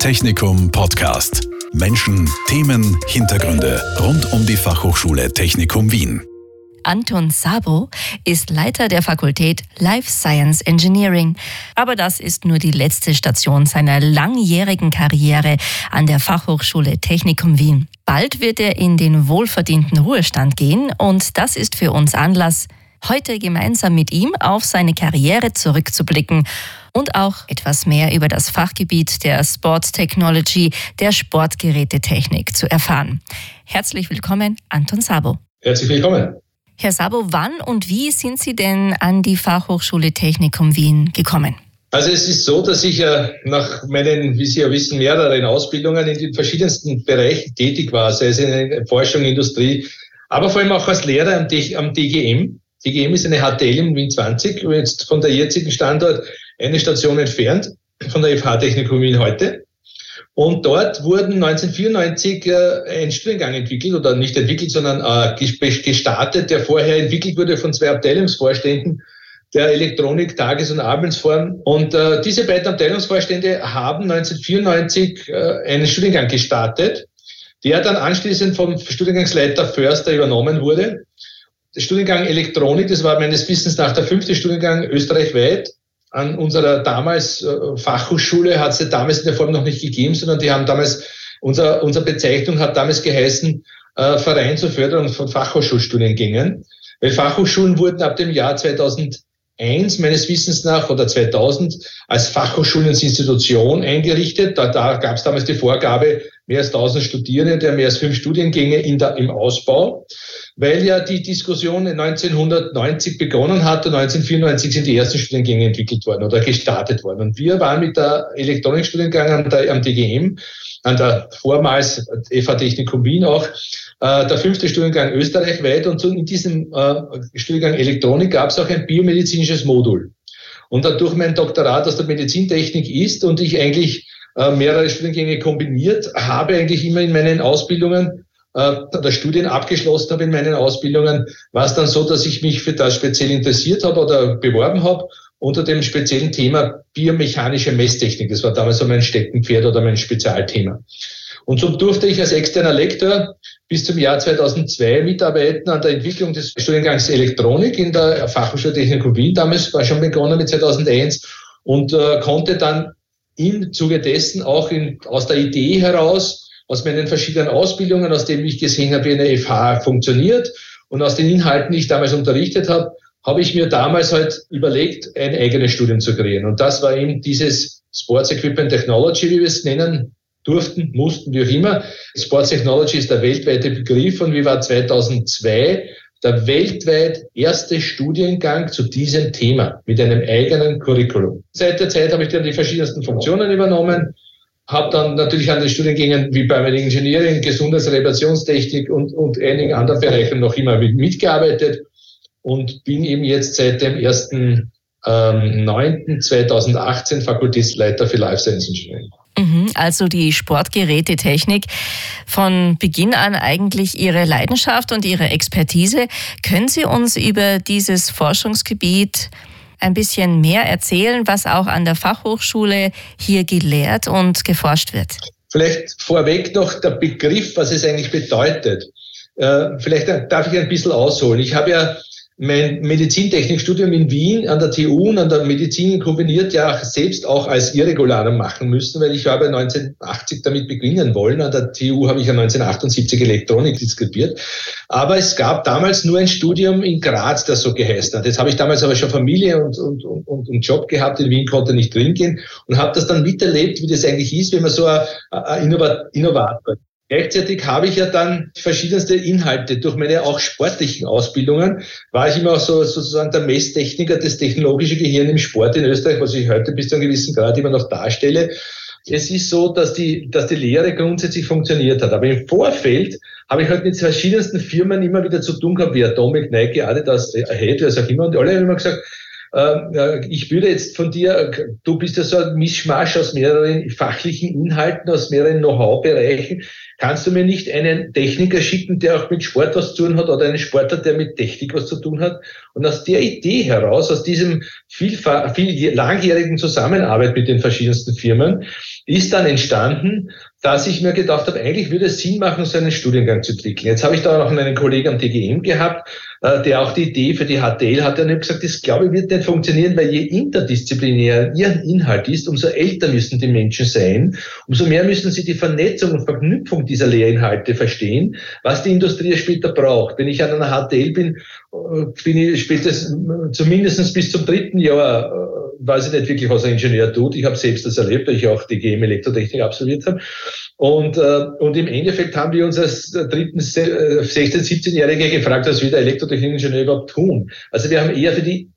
Technikum Podcast. Menschen, Themen, Hintergründe rund um die Fachhochschule Technikum Wien. Anton Sabo ist Leiter der Fakultät Life Science Engineering. Aber das ist nur die letzte Station seiner langjährigen Karriere an der Fachhochschule Technikum Wien. Bald wird er in den wohlverdienten Ruhestand gehen und das ist für uns Anlass, heute gemeinsam mit ihm auf seine Karriere zurückzublicken und auch etwas mehr über das Fachgebiet der Sport Technology, der Sportgerätetechnik zu erfahren. Herzlich willkommen, Anton Sabo. Herzlich willkommen. Herr Sabo, wann und wie sind Sie denn an die Fachhochschule Technikum Wien gekommen? Also es ist so, dass ich ja nach meinen, wie Sie ja wissen, mehreren Ausbildungen in den verschiedensten Bereichen tätig war, sei es in der Forschung, Industrie, aber vor allem auch als Lehrer am, DGM. DGM ist eine HTL in Wien 20, jetzt von der jetzigen Standort eine Station entfernt, von der FH Technikum Wien heute. Und dort wurden 1994 äh, ein Studiengang entwickelt oder nicht entwickelt, sondern äh, gestartet, der vorher entwickelt wurde von zwei Abteilungsvorständen der Elektronik Tages- und Abendsform. Und äh, diese beiden Abteilungsvorstände haben 1994 äh, einen Studiengang gestartet, der dann anschließend vom Studiengangsleiter Förster übernommen wurde. Der Studiengang Elektronik, das war meines Wissens nach der fünfte Studiengang österreichweit an unserer damals äh, Fachhochschule hat es damals in der Form noch nicht gegeben, sondern die haben damals, unser, unsere Bezeichnung hat damals geheißen, äh, Verein zur Förderung von Fachhochschulstudiengängen. Weil Fachhochschulen wurden ab dem Jahr 2001 meines Wissens nach oder 2000 als Fachhochschulensinstitution eingerichtet. Da, da gab es damals die Vorgabe, mehr als 1000 Studierende, mehr als fünf Studiengänge in der, im Ausbau weil ja die Diskussion 1990 begonnen hat und 1994 sind die ersten Studiengänge entwickelt worden oder gestartet worden. Und wir waren mit der Elektronikstudiengang an der, am DGM, an der vormals FH Technikum Wien auch, äh, der fünfte Studiengang österreichweit. Und so in diesem äh, Studiengang Elektronik gab es auch ein biomedizinisches Modul. Und dadurch mein Doktorat aus der Medizintechnik ist und ich eigentlich äh, mehrere Studiengänge kombiniert habe, eigentlich immer in meinen Ausbildungen äh, der Studien abgeschlossen habe in meinen Ausbildungen, war es dann so, dass ich mich für das speziell interessiert habe oder beworben habe unter dem speziellen Thema biomechanische Messtechnik. Das war damals so mein Steckenpferd oder mein Spezialthema. Und so durfte ich als externer Lektor bis zum Jahr 2002 mitarbeiten an der Entwicklung des Studiengangs Elektronik in der Fachhochschule Technikum Wien. Damals war schon begonnen mit 2001 und äh, konnte dann im Zuge dessen auch in, aus der Idee heraus aus meinen verschiedenen Ausbildungen, aus dem ich gesehen habe, wie eine FH funktioniert und aus den Inhalten, die ich damals unterrichtet habe, habe ich mir damals halt überlegt, ein eigenes Studium zu kreieren. Und das war eben dieses Sports Equipment Technology, wie wir es nennen durften, mussten, wie auch immer. Sports Technology ist der weltweite Begriff und wie war 2002 der weltweit erste Studiengang zu diesem Thema mit einem eigenen Curriculum. Seit der Zeit habe ich dann die verschiedensten Funktionen übernommen habe dann natürlich an den Studiengängen wie bei Engineering, Gesundheitsreparationstechnik und, und einigen anderen Bereichen noch immer mitgearbeitet und bin eben jetzt seit dem 1.9.2018 ähm, Fakultätsleiter für Life Science Engineering. Mhm, also die Sportgerätetechnik von Beginn an eigentlich Ihre Leidenschaft und Ihre Expertise. Können Sie uns über dieses Forschungsgebiet ein bisschen mehr erzählen, was auch an der Fachhochschule hier gelehrt und geforscht wird? Vielleicht vorweg noch der Begriff, was es eigentlich bedeutet. Äh, vielleicht darf ich ein bisschen ausholen. Ich habe ja mein Medizintechnikstudium in Wien an der TU und an der Medizin kombiniert ja selbst auch als Irregularer machen müssen, weil ich habe 1980 damit beginnen wollen. An der TU habe ich ja 1978 Elektronik diskribiert. Aber es gab damals nur ein Studium in Graz, das so geheißen hat. Jetzt habe ich damals aber schon Familie und, und, und, und Job gehabt. In Wien konnte nicht drin gehen und habe das dann miterlebt, wie das eigentlich ist, wenn man so ein Innovator Gleichzeitig habe ich ja dann verschiedenste Inhalte. Durch meine auch sportlichen Ausbildungen war ich immer auch so sozusagen der Messtechniker, das technologische Gehirn im Sport in Österreich, was ich heute bis zu einem gewissen Grad immer noch darstelle. Es ist so, dass die, dass die Lehre grundsätzlich funktioniert hat. Aber im Vorfeld habe ich halt mit verschiedensten Firmen immer wieder zu tun gehabt, wie Atomic, Nike, Adidas, Head, was auch immer. Und alle haben immer gesagt, ich würde jetzt von dir, du bist ja so ein Mischmasch aus mehreren fachlichen Inhalten, aus mehreren Know-how-Bereichen. Kannst du mir nicht einen Techniker schicken, der auch mit Sport was zu tun hat oder einen Sportler, der mit Technik was zu tun hat? Und aus der Idee heraus, aus diesem viel, viel langjährigen Zusammenarbeit mit den verschiedensten Firmen, ist dann entstanden, dass ich mir gedacht habe, eigentlich würde es Sinn machen, so einen Studiengang zu entwickeln. Jetzt habe ich da noch einen Kollegen am TGM gehabt, äh, der auch die Idee für die HTL hatte und ich habe gesagt, das glaube ich wird nicht funktionieren, weil je interdisziplinär ihr Inhalt ist, umso älter müssen die Menschen sein, umso mehr müssen sie die Vernetzung und Verknüpfung dieser Lehrinhalte verstehen, was die Industrie später braucht. Wenn ich an einer HTL bin, äh, bin ich spätestens zumindest bis zum dritten Jahr äh, weiß ich nicht wirklich, was ein Ingenieur tut. Ich habe selbst das erlebt, weil ich auch die GM Elektrotechnik absolviert habe. Und, äh, und im Endeffekt haben wir uns als dritten 16-, 17-Jährige gefragt, was wir der Elektrotechnikingenieur überhaupt tun. Also wir haben eher für die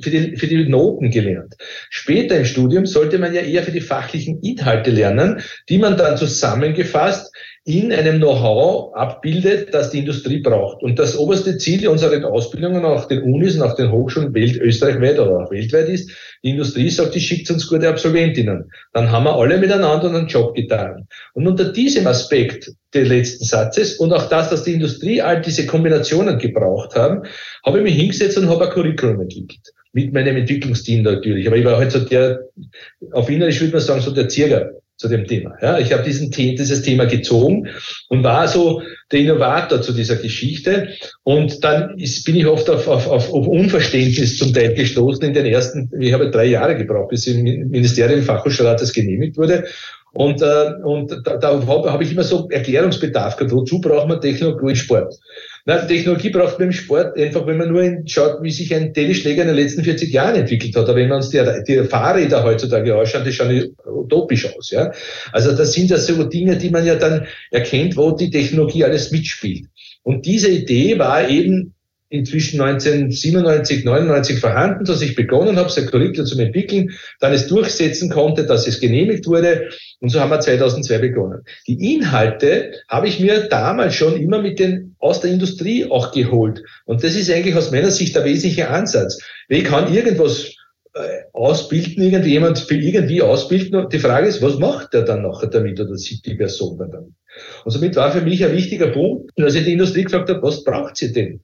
für die, für die Noten gelernt. Später im Studium sollte man ja eher für die fachlichen Inhalte lernen, die man dann zusammengefasst in einem Know-how abbildet, das die Industrie braucht. Und das oberste Ziel unserer Ausbildungen auch den Unis und auch den Hochschulen Welt, österreichweit oder auch weltweit ist, die Industrie sagt, die schickt uns gute Absolventinnen. Dann haben wir alle miteinander einen Job getan. Und unter diesem Aspekt des letzten Satzes und auch das, dass die Industrie all diese Kombinationen gebraucht haben, habe ich mich hingesetzt und habe ein Curriculum entwickelt mit meinem Entwicklungsteam natürlich. Aber ich war halt so der, auf Wienerisch würde man sagen, so der Zierger zu dem Thema. Ja, ich habe diesen, dieses Thema gezogen und war so der Innovator zu dieser Geschichte. Und dann ist, bin ich oft auf, auf, auf, auf Unverständnis zum Teil gestoßen in den ersten, ich habe drei Jahre gebraucht, bis im Ministerium Fachhochschulrat das genehmigt wurde. Und, äh, und da, da habe hab ich immer so Erklärungsbedarf gehabt, wozu braucht man Technologie Sport? Na, Technologie braucht man im Sport einfach, wenn man nur schaut, wie sich ein Tennisschläger in den letzten 40 Jahren entwickelt hat. Aber wenn man uns die, die Fahrräder heutzutage ausschaut, die schauen utopisch aus. Ja? Also das sind ja so Dinge, die man ja dann erkennt, wo die Technologie alles mitspielt. Und diese Idee war eben inzwischen 1997, 99 vorhanden, dass ich begonnen habe, Curriculum zu entwickeln, dann es durchsetzen konnte, dass es genehmigt wurde und so haben wir 2002 begonnen. Die Inhalte habe ich mir damals schon immer mit den aus der Industrie auch geholt und das ist eigentlich aus meiner Sicht der wesentliche Ansatz. Wie kann irgendwas äh, ausbilden, irgendwie jemand für irgendwie ausbilden und die Frage ist, was macht der dann nachher damit oder sieht die Person dann damit? Und somit war für mich ein wichtiger Punkt, dass ich die Industrie gefragt habe, was braucht sie denn?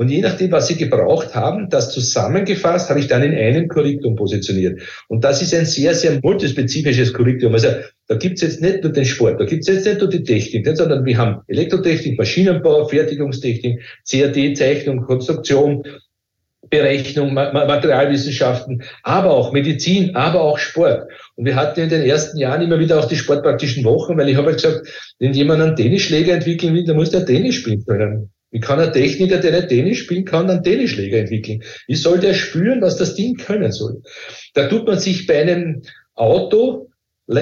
Und je nachdem, was Sie gebraucht haben, das zusammengefasst, habe ich dann in einem Curriculum positioniert. Und das ist ein sehr, sehr multispezifisches Curriculum. Also da gibt's jetzt nicht nur den Sport, da gibt's jetzt nicht nur die Technik, sondern wir haben Elektrotechnik, Maschinenbau, Fertigungstechnik, CAD, Zeichnung, Konstruktion, Berechnung, Materialwissenschaften, aber auch Medizin, aber auch Sport. Und wir hatten in den ersten Jahren immer wieder auch die sportpraktischen Wochen, weil ich habe halt gesagt, wenn jemand einen Tennisschläger entwickeln will, dann muss der Tennis spielen können. Wie kann ein Techniker, der nicht Tennis spielen kann, einen Tennisschläger entwickeln? Wie soll der spüren, was das Ding können soll? Da tut man sich bei einem Auto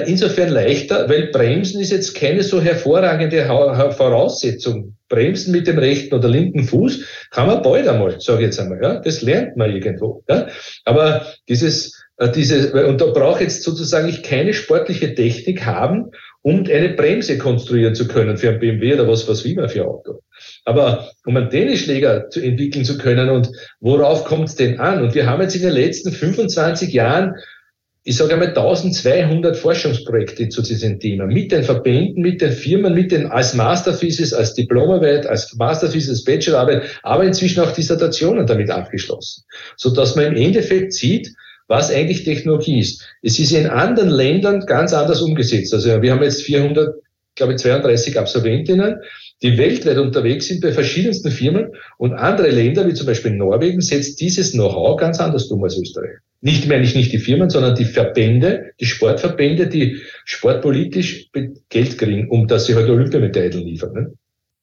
insofern leichter, weil Bremsen ist jetzt keine so hervorragende Voraussetzung. Bremsen mit dem rechten oder linken Fuß kann man bald einmal, sage ich jetzt einmal. Ja? Das lernt man irgendwo. Ja? Aber dieses, äh, diese, und da brauche jetzt sozusagen ich keine sportliche Technik haben, um eine Bremse konstruieren zu können für ein BMW oder was, was wie immer für ein Auto. Aber um einen Tennisschläger zu entwickeln zu können und worauf kommt es denn an? Und wir haben jetzt in den letzten 25 Jahren, ich sage einmal 1200 Forschungsprojekte zu diesem Thema, mit den Verbänden, mit den Firmen, mit den als Masterthesis, als Diplomarbeit, als Masterthesis, Bachelorarbeit, aber inzwischen auch Dissertationen damit abgeschlossen, so dass man im Endeffekt sieht, was eigentlich Technologie ist. Es ist in anderen Ländern ganz anders umgesetzt. Also wir haben jetzt 400, glaube ich, 32 Absolventinnen die weltweit unterwegs sind bei verschiedensten Firmen und andere Länder, wie zum Beispiel Norwegen, setzt dieses Know-how ganz anders um als Österreich. Nicht mehr nicht, nicht die Firmen, sondern die Verbände, die Sportverbände, die sportpolitisch Geld kriegen, um dass sie halt Olympiamedaillen liefern. Ne?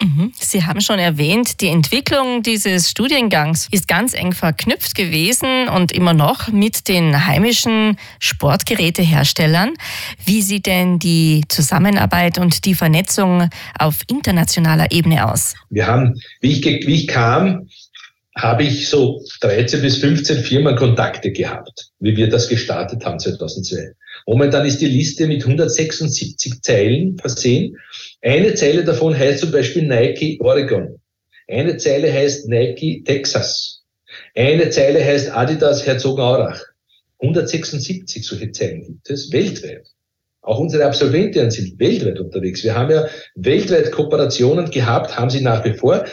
Mhm. Sie haben schon erwähnt, die Entwicklung dieses Studiengangs ist ganz eng verknüpft gewesen und immer noch mit den heimischen Sportgeräteherstellern. Wie sieht denn die Zusammenarbeit und die Vernetzung auf internationaler Ebene aus? Wir haben, wie ich, wie ich kam, habe ich so 13 bis 15 Firmen Kontakte gehabt, wie wir das gestartet haben 2002. Momentan ist die Liste mit 176 Zeilen versehen. Eine Zeile davon heißt zum Beispiel Nike Oregon. Eine Zeile heißt Nike Texas. Eine Zeile heißt Adidas Herzogenaurach. 176 solche Zeilen gibt es weltweit. Auch unsere Absolventinnen sind weltweit unterwegs. Wir haben ja weltweit Kooperationen gehabt, haben sie nach wie vor.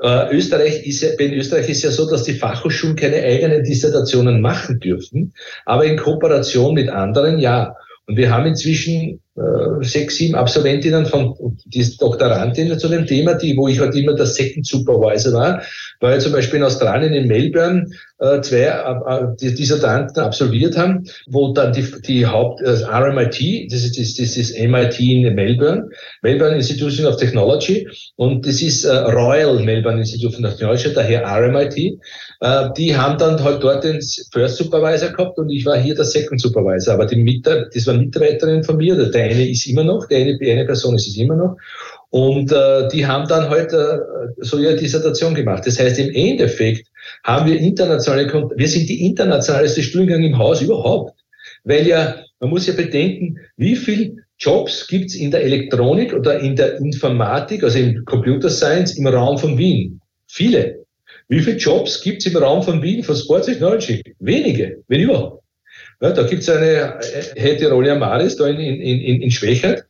Äh, Österreich ist ja, in Österreich ist ja so, dass die Fachhochschulen keine eigenen Dissertationen machen dürfen, aber in Kooperation mit anderen ja. Und wir haben inzwischen äh, sechs, sieben Absolventinnen von Doktorandinnen zu dem Thema, die, wo ich halt immer der Second Supervisor war, weil wir zum Beispiel in Australien, in Melbourne, äh, zwei äh, die Dissertanten absolviert haben, wo dann die, die Haupt, äh, RMIT, das ist, das, das ist MIT in Melbourne, Melbourne Institution of Technology, und das ist äh, Royal Melbourne Institute of Technology, daher RMIT, äh, die haben dann halt dort den First Supervisor gehabt und ich war hier der Second Supervisor, aber die Mit das war Mitarbeiterin von mir, der eine ist immer noch, der eine, die eine Person ist es immer noch. Und äh, die haben dann heute halt, äh, so ihre Dissertation gemacht. Das heißt, im Endeffekt haben wir internationale, wir sind die internationalste Studiengang im Haus überhaupt. Weil ja, man muss ja bedenken, wie viel Jobs gibt's in der Elektronik oder in der Informatik, also im Computer Science im Raum von Wien? Viele. Wie viele Jobs gibt's im Raum von Wien von Sport Technology? Wenige, wenn überhaupt. Ja, da gibt's eine Heterolia Maris da in, in, in, in Schwächert.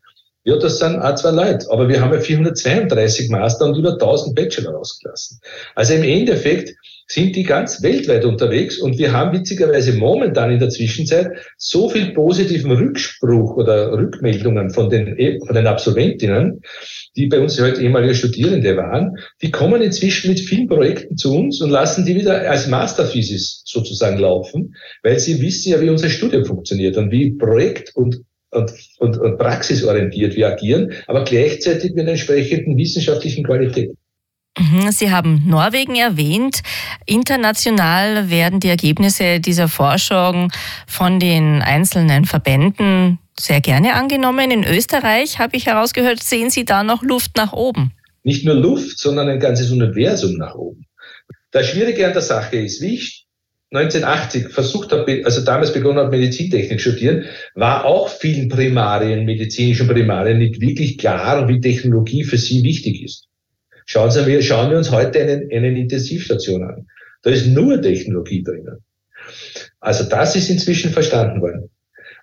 Ja, das sind auch zwei Leute. Aber wir haben ja 432 Master und über 1000 Bachelor ausgelassen. Also im Endeffekt sind die ganz weltweit unterwegs und wir haben witzigerweise momentan in der Zwischenzeit so viel positiven Rückspruch oder Rückmeldungen von den, von den Absolventinnen, die bei uns heute ehemalige Studierende waren, die kommen inzwischen mit vielen Projekten zu uns und lassen die wieder als Masterthesis sozusagen laufen, weil sie wissen ja, wie unser Studium funktioniert und wie Projekt und und, und, und praxisorientiert wir agieren, aber gleichzeitig mit einer entsprechenden wissenschaftlichen Qualität. Mhm, Sie haben Norwegen erwähnt. International werden die Ergebnisse dieser Forschung von den einzelnen Verbänden sehr gerne angenommen. In Österreich, habe ich herausgehört, sehen Sie da noch Luft nach oben. Nicht nur Luft, sondern ein ganzes Universum nach oben. Das Schwierige an der Sache ist, wie ich 1980 versucht habe, also damals begonnen habe, Medizintechnik studieren, war auch vielen Primarien, medizinischen Primarien nicht wirklich klar, wie Technologie für sie wichtig ist. Schauen, Sie, schauen wir uns heute einen, einen Intensivstation an. Da ist nur Technologie drinnen. Also das ist inzwischen verstanden worden.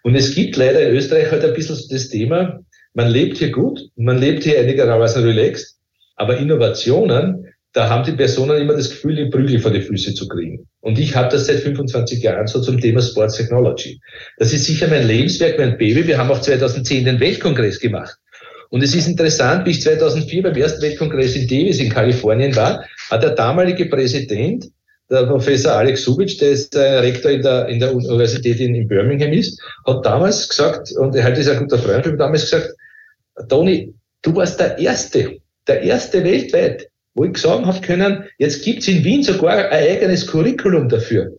Und es gibt leider in Österreich halt ein bisschen das Thema, man lebt hier gut, man lebt hier einigermaßen relaxed, aber Innovationen, da haben die Personen immer das Gefühl, die Prügel vor die Füße zu kriegen. Und ich habe das seit 25 Jahren so zum Thema Sports Technology. Das ist sicher mein Lebenswerk, mein Baby. Wir haben auch 2010 den Weltkongress gemacht. Und es ist interessant, wie ich 2004 beim ersten Weltkongress in Davis in Kalifornien war, hat der damalige Präsident der Professor Alex Subic, der ist äh, Rektor in der, in der Universität in, in Birmingham ist, hat damals gesagt, und er hat ist ein guter Freund, hat damals gesagt, Toni, du warst der Erste, der Erste weltweit, wo ich sagen habe können, jetzt gibt's in Wien sogar ein eigenes Curriculum dafür.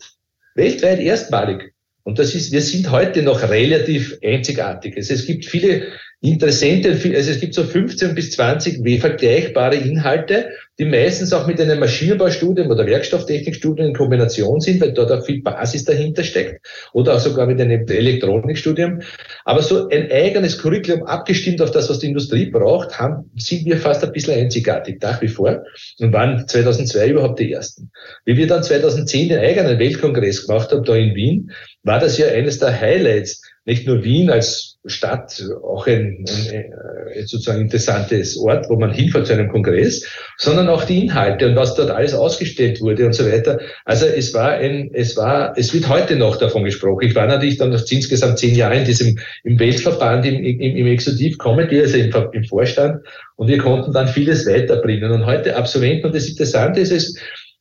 Weltweit erstmalig. Und das ist, wir sind heute noch relativ einzigartig. Also es gibt viele interessante, also es gibt so 15 bis 20 vergleichbare Inhalte, die meistens auch mit einem Maschinenbaustudium oder Werkstofftechnikstudium in Kombination sind, weil dort auch viel Basis dahinter steckt oder auch sogar mit einem Elektronikstudium. Aber so ein eigenes Curriculum abgestimmt auf das, was die Industrie braucht, haben, sind wir fast ein bisschen einzigartig nach wie vor und waren 2002 überhaupt die Ersten. Wie wir dann 2010 den eigenen Weltkongress gemacht haben, da in Wien, war das ja eines der Highlights nicht nur Wien als Stadt auch ein, ein, ein sozusagen interessantes Ort, wo man hinfährt zu einem Kongress, sondern auch die Inhalte und was dort alles ausgestellt wurde und so weiter. Also es war ein, es war, es wird heute noch davon gesprochen. Ich war natürlich dann noch insgesamt zehn Jahre in diesem, im Weltverband, im, im, im Exekutiv Comedy, also im, im Vorstand und wir konnten dann vieles weiterbringen. Und heute Absolventen, und das Interessante ist es,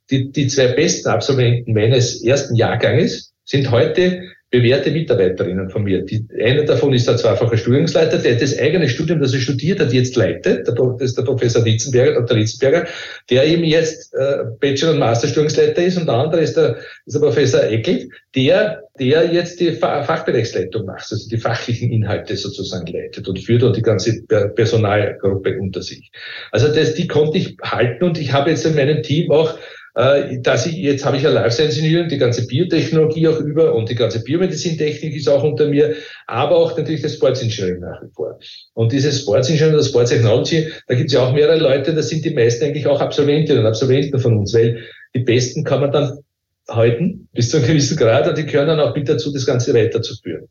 die, die zwei besten Absolventen meines ersten Jahrganges sind heute bewährte Mitarbeiterinnen von mir. Die, eine davon ist der zweifache Studiumsleiter, der das eigene Studium, das er studiert hat, jetzt leitet. das ist der Professor Ritzenberger, Dr. Ritzenberger, der eben jetzt äh, Bachelor- und Masterstudiumsleiter ist. Und der andere ist der, ist der Professor Eckelt, der, der jetzt die Fachbereichsleitung macht, also die fachlichen Inhalte sozusagen leitet und führt und die ganze Personalgruppe unter sich. Also das, die konnte ich halten und ich habe jetzt in meinem Team auch äh, dass ich, jetzt habe ich ja Life Science Engineering, die ganze Biotechnologie auch über und die ganze Biomedizintechnik ist auch unter mir, aber auch natürlich das Sports Engineering nach wie vor. Und dieses Sports Engineering oder Sports Technology, da gibt es ja auch mehrere Leute, das sind die meisten eigentlich auch Absolventinnen und Absolventen von uns, weil die Besten kann man dann halten, bis zu einem gewissen Grad, und die gehören dann auch mit dazu, das Ganze weiterzuführen.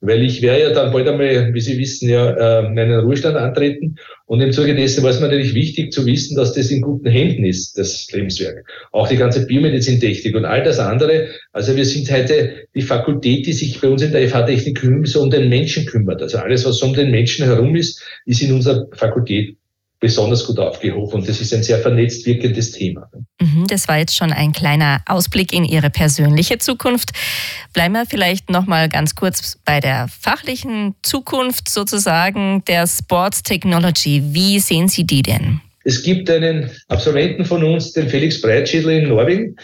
Weil ich werde ja dann bald einmal, wie Sie wissen, ja, äh, meinen Ruhestand antreten. Und im Zuge dessen war es mir natürlich wichtig zu wissen, dass das in guten Händen ist, das Lebenswerk. Auch die ganze Biomedizintechnik und all das andere. Also wir sind heute die Fakultät, die sich bei uns in der FH-Technik so um den Menschen kümmert. Also alles, was um den Menschen herum ist, ist in unserer Fakultät besonders gut aufgehoben. Und das ist ein sehr vernetzt wirkendes Thema. Mhm, das war jetzt schon ein kleiner Ausblick in Ihre persönliche Zukunft. Bleiben wir vielleicht noch mal ganz kurz bei der fachlichen Zukunft sozusagen der Sports Technology. Wie sehen Sie die denn? Es gibt einen Absolventen von uns, den Felix Breitschädel in Norwegen,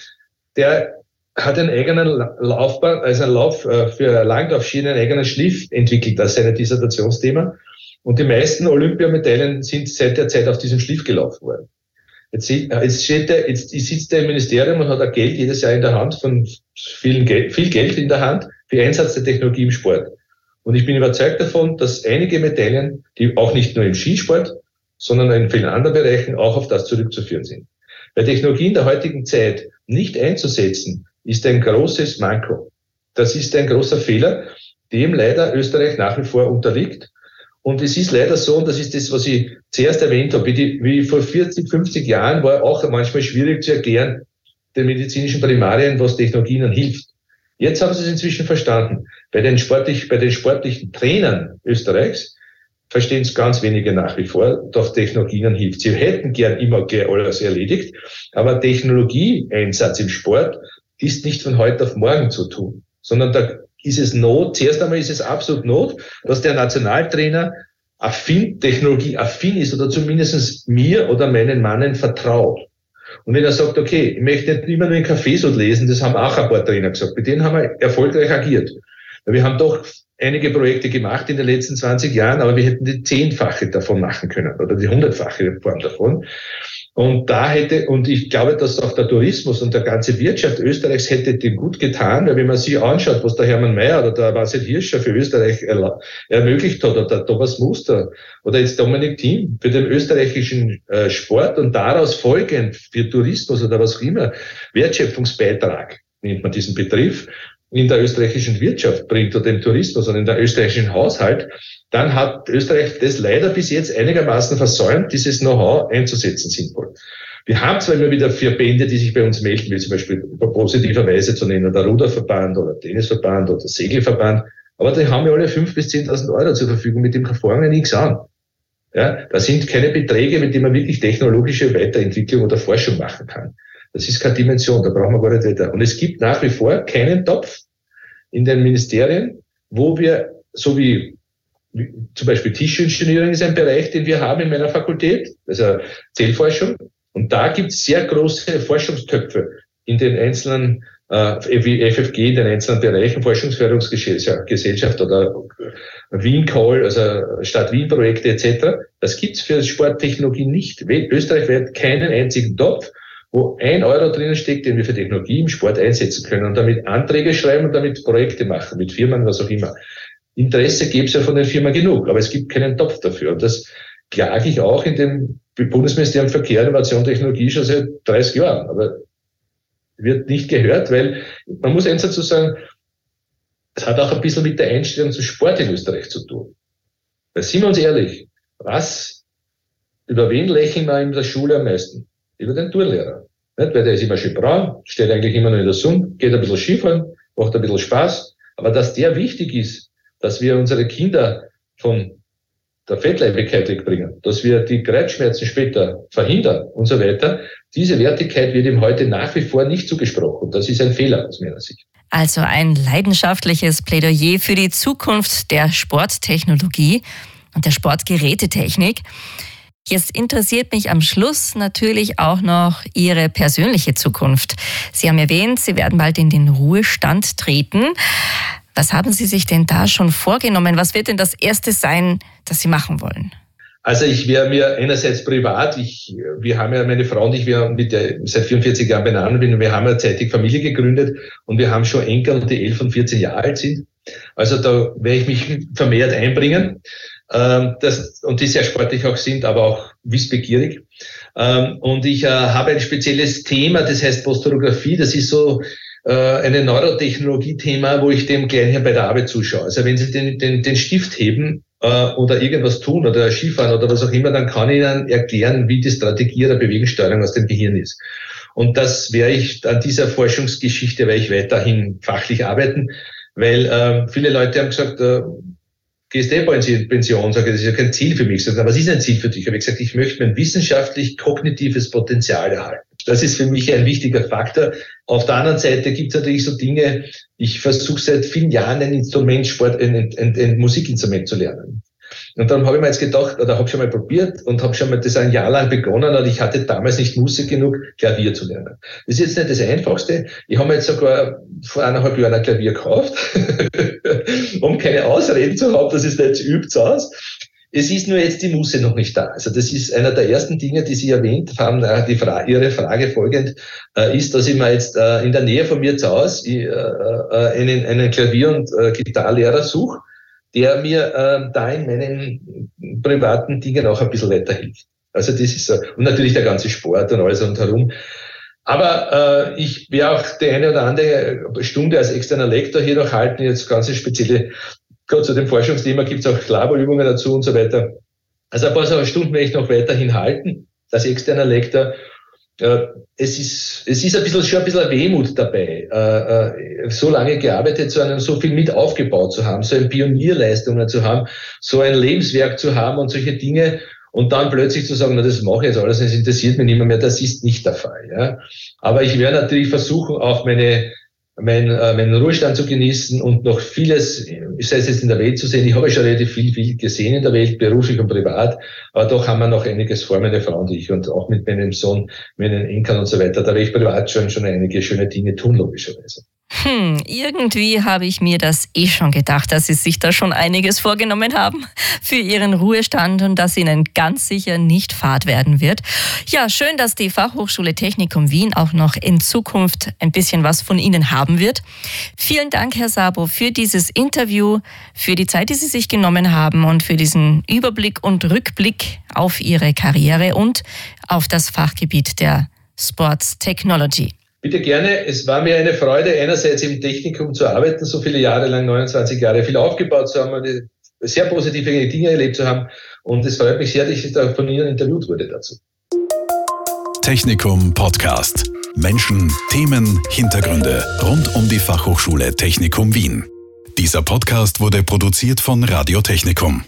der hat einen eigenen Laufbahn, also einen Lauf äh, für Langlaufschienen, einen eigenen Schliff entwickelt als sein Dissertationsthema. Und die meisten Olympiamedaillen sind seit der Zeit auf diesem Schliff gelaufen worden. Jetzt, jetzt, steht er, jetzt sitzt er im Ministerium und hat auch Geld jedes Jahr in der Hand, von vielen Geld, viel Geld in der Hand für Einsatz der Technologie im Sport. Und ich bin überzeugt davon, dass einige Medaillen, die auch nicht nur im Skisport, sondern in vielen anderen Bereichen auch auf das zurückzuführen sind. Bei Technologie in der heutigen Zeit nicht einzusetzen, ist ein großes Manko. Das ist ein großer Fehler, dem leider Österreich nach wie vor unterliegt. Und es ist leider so, und das ist das, was ich zuerst erwähnt habe, wie, wie vor 40, 50 Jahren war auch manchmal schwierig zu erklären, den medizinischen Primarien, was Technologie ihnen hilft. Jetzt haben sie es inzwischen verstanden. Bei den, sportlich, bei den sportlichen Trainern Österreichs verstehen es ganz wenige nach wie vor, dass Technologie ihnen hilft. Sie hätten gern immer alles erledigt, aber Technologieeinsatz im Sport ist nicht von heute auf morgen zu tun, sondern da ist es Not, zuerst einmal ist es absolut Not, dass der Nationaltrainer affin, Technologie affin ist oder zumindest mir oder meinen Mannen vertraut. Und wenn er sagt, okay, ich möchte nicht immer nur in und lesen, das haben auch ein paar Trainer gesagt, mit denen haben wir erfolgreich agiert. Wir haben doch einige Projekte gemacht in den letzten 20 Jahren, aber wir hätten die zehnfache davon machen können oder die hundertfache Form davon. Und da hätte, und ich glaube, dass auch der Tourismus und der ganze Wirtschaft Österreichs hätte dem gut getan, weil wenn man sich anschaut, was der Hermann Mayer oder der Marcel Hirscher für Österreich ermöglicht hat, oder der Thomas Muster oder jetzt Dominik Thiem für den österreichischen äh, Sport und daraus folgend für Tourismus oder was auch immer, Wertschöpfungsbeitrag nennt man diesen Begriff, in der österreichischen Wirtschaft bringt oder im Tourismus und in der österreichischen Haushalt, dann hat Österreich das leider bis jetzt einigermaßen versäumt, dieses Know-how einzusetzen sinnvoll. Wir haben zwar immer wieder Verbände, die sich bei uns melden, wie zum Beispiel positiverweise zu nennen, der Ruderverband oder Tennisverband oder Segelverband, aber die haben ja alle fünf bis zehntausend Euro zur Verfügung, mit dem fangen wir nichts an. Ja, da sind keine Beträge, mit denen man wirklich technologische Weiterentwicklung oder Forschung machen kann. Das ist keine Dimension, da brauchen wir gar nicht weiter. Und es gibt nach wie vor keinen Topf in den Ministerien, wo wir, so wie, wie zum Beispiel Tischingenieurin ist ein Bereich, den wir haben in meiner Fakultät, also Zellforschung. Und da gibt es sehr große Forschungstöpfe in den einzelnen äh, wie FFG in den einzelnen Bereichen, Forschungsförderungsgesellschaft oder Wien Call, also Stadt Wien Projekte etc. Das gibt's für Sporttechnologie nicht. Österreich keinen einzigen Topf wo ein Euro drinnen steckt, den wir für Technologie im Sport einsetzen können und damit Anträge schreiben und damit Projekte machen, mit Firmen, was auch immer. Interesse gäbe es ja von den Firmen genug, aber es gibt keinen Topf dafür. Und das klage ich auch in dem Bundesministerium Verkehr, Innovation, Technologie schon seit 30 Jahren. Aber wird nicht gehört, weil man muss eins dazu sagen, es hat auch ein bisschen mit der Einstellung zum Sport in Österreich zu tun. Weil sind wir uns ehrlich, was, über wen lächeln wir in der Schule am meisten? Über den Tourlehrer. Nicht? Weil der ist immer schön braun, steht eigentlich immer nur in der Sonne, geht ein bisschen Skifahren, macht ein bisschen Spaß. Aber dass der wichtig ist, dass wir unsere Kinder von der Fettleibigkeit wegbringen, dass wir die Kreuzschmerzen später verhindern und so weiter, diese Wertigkeit wird ihm heute nach wie vor nicht zugesprochen. Das ist ein Fehler aus meiner Sicht. Also ein leidenschaftliches Plädoyer für die Zukunft der Sporttechnologie und der Sportgerätetechnik. Jetzt interessiert mich am Schluss natürlich auch noch Ihre persönliche Zukunft. Sie haben erwähnt, Sie werden bald in den Ruhestand treten. Was haben Sie sich denn da schon vorgenommen? Was wird denn das Erste sein, das Sie machen wollen? Also ich wäre mir einerseits privat, ich, wir haben ja, meine Frau und ich, wir mit der, seit 44 Jahren beieinander bin, wir haben ja zeitig Familie gegründet und wir haben schon Enkel, die 11 und 14 Jahre alt sind. Also da werde ich mich vermehrt einbringen. Ähm, das, und die sehr sportlich auch sind, aber auch wissbegierig. Ähm, und ich äh, habe ein spezielles Thema, das heißt Posturographie. Das ist so äh, eine Neurotechnologie-Thema, wo ich dem Kleinherrn bei der Arbeit zuschaue. Also wenn Sie den, den, den Stift heben äh, oder irgendwas tun oder Skifahren oder was auch immer, dann kann ich Ihnen erklären, wie die Strategie der Bewegungssteuerung aus dem Gehirn ist. Und das werde ich an dieser Forschungsgeschichte werde ich weiterhin fachlich arbeiten, weil äh, viele Leute haben gesagt, äh, gehst eh bald in Pension, sage, das ist ja kein Ziel für mich. Sage, was ist ein Ziel für dich? Ich habe gesagt, ich möchte mein wissenschaftlich-kognitives Potenzial erhalten. Das ist für mich ein wichtiger Faktor. Auf der anderen Seite gibt es natürlich so Dinge, ich versuche seit vielen Jahren ein Instrument, Sport, ein, ein, ein Musikinstrument zu lernen. Und dann habe ich mir jetzt gedacht, oder habe schon mal probiert und habe schon mal das ein Jahr lang begonnen und ich hatte damals nicht Musik genug, Klavier zu lernen. Das ist jetzt nicht das Einfachste. Ich habe mir jetzt sogar vor eineinhalb Jahren ein Klavier gekauft, um keine Ausreden zu haben, dass es nicht übt aus. Es ist nur jetzt die Muße noch nicht da. Also das ist einer der ersten Dinge, die Sie erwähnt haben. Äh, die Fra Ihre Frage folgend äh, ist, dass ich mir jetzt äh, in der Nähe von mir zu Hause äh, äh, einen, einen Klavier- und äh, Gitarrlehrer suche der mir äh, da in meinen privaten Dingen auch ein bisschen weiterhilft. Also das ist so. Und natürlich der ganze Sport und alles rundherum. Aber äh, ich werde auch die eine oder andere Stunde als externer Lektor hier noch halten, jetzt ganz spezielle, gerade zu dem Forschungsthema gibt es auch Laborübungen dazu und so weiter. Also ein paar Stunden werde ich noch weiterhin halten, als externer Lektor es ist, es ist ein bisschen, schon ein bisschen Wehmut dabei, äh, äh, so lange gearbeitet zu haben, so viel mit aufgebaut zu haben, so eine Pionierleistungen zu haben, so ein Lebenswerk zu haben und solche Dinge und dann plötzlich zu sagen, na, das mache ich jetzt alles, das interessiert mich nicht mehr, das ist nicht der Fall. Ja. Aber ich werde natürlich versuchen, auch meine meinen, äh, meinen Ruhestand zu genießen und noch vieles, sei es jetzt in der Welt zu sehen. Ich habe schon relativ viel, viel gesehen in der Welt, beruflich und privat, aber doch haben wir noch einiges vor, meine Frau und ich, und auch mit meinem Sohn, meinen Enkeln und so weiter. Da werde ich privat schon, schon einige schöne Dinge tun, logischerweise. Hm, irgendwie habe ich mir das eh schon gedacht, dass Sie sich da schon einiges vorgenommen haben für Ihren Ruhestand und dass Ihnen ganz sicher nicht fad werden wird. Ja, schön, dass die Fachhochschule Technikum Wien auch noch in Zukunft ein bisschen was von Ihnen haben wird. Vielen Dank, Herr Sabo, für dieses Interview, für die Zeit, die Sie sich genommen haben und für diesen Überblick und Rückblick auf Ihre Karriere und auf das Fachgebiet der Sports Technology. Bitte gerne. Es war mir eine Freude, einerseits im Technikum zu arbeiten, so viele Jahre lang, 29 Jahre, viel aufgebaut zu haben, sehr positive Dinge erlebt zu haben. Und es freut mich sehr, dass ich da von Ihnen interviewt wurde dazu. Technikum Podcast. Menschen, Themen, Hintergründe rund um die Fachhochschule Technikum Wien. Dieser Podcast wurde produziert von Radio Technikum.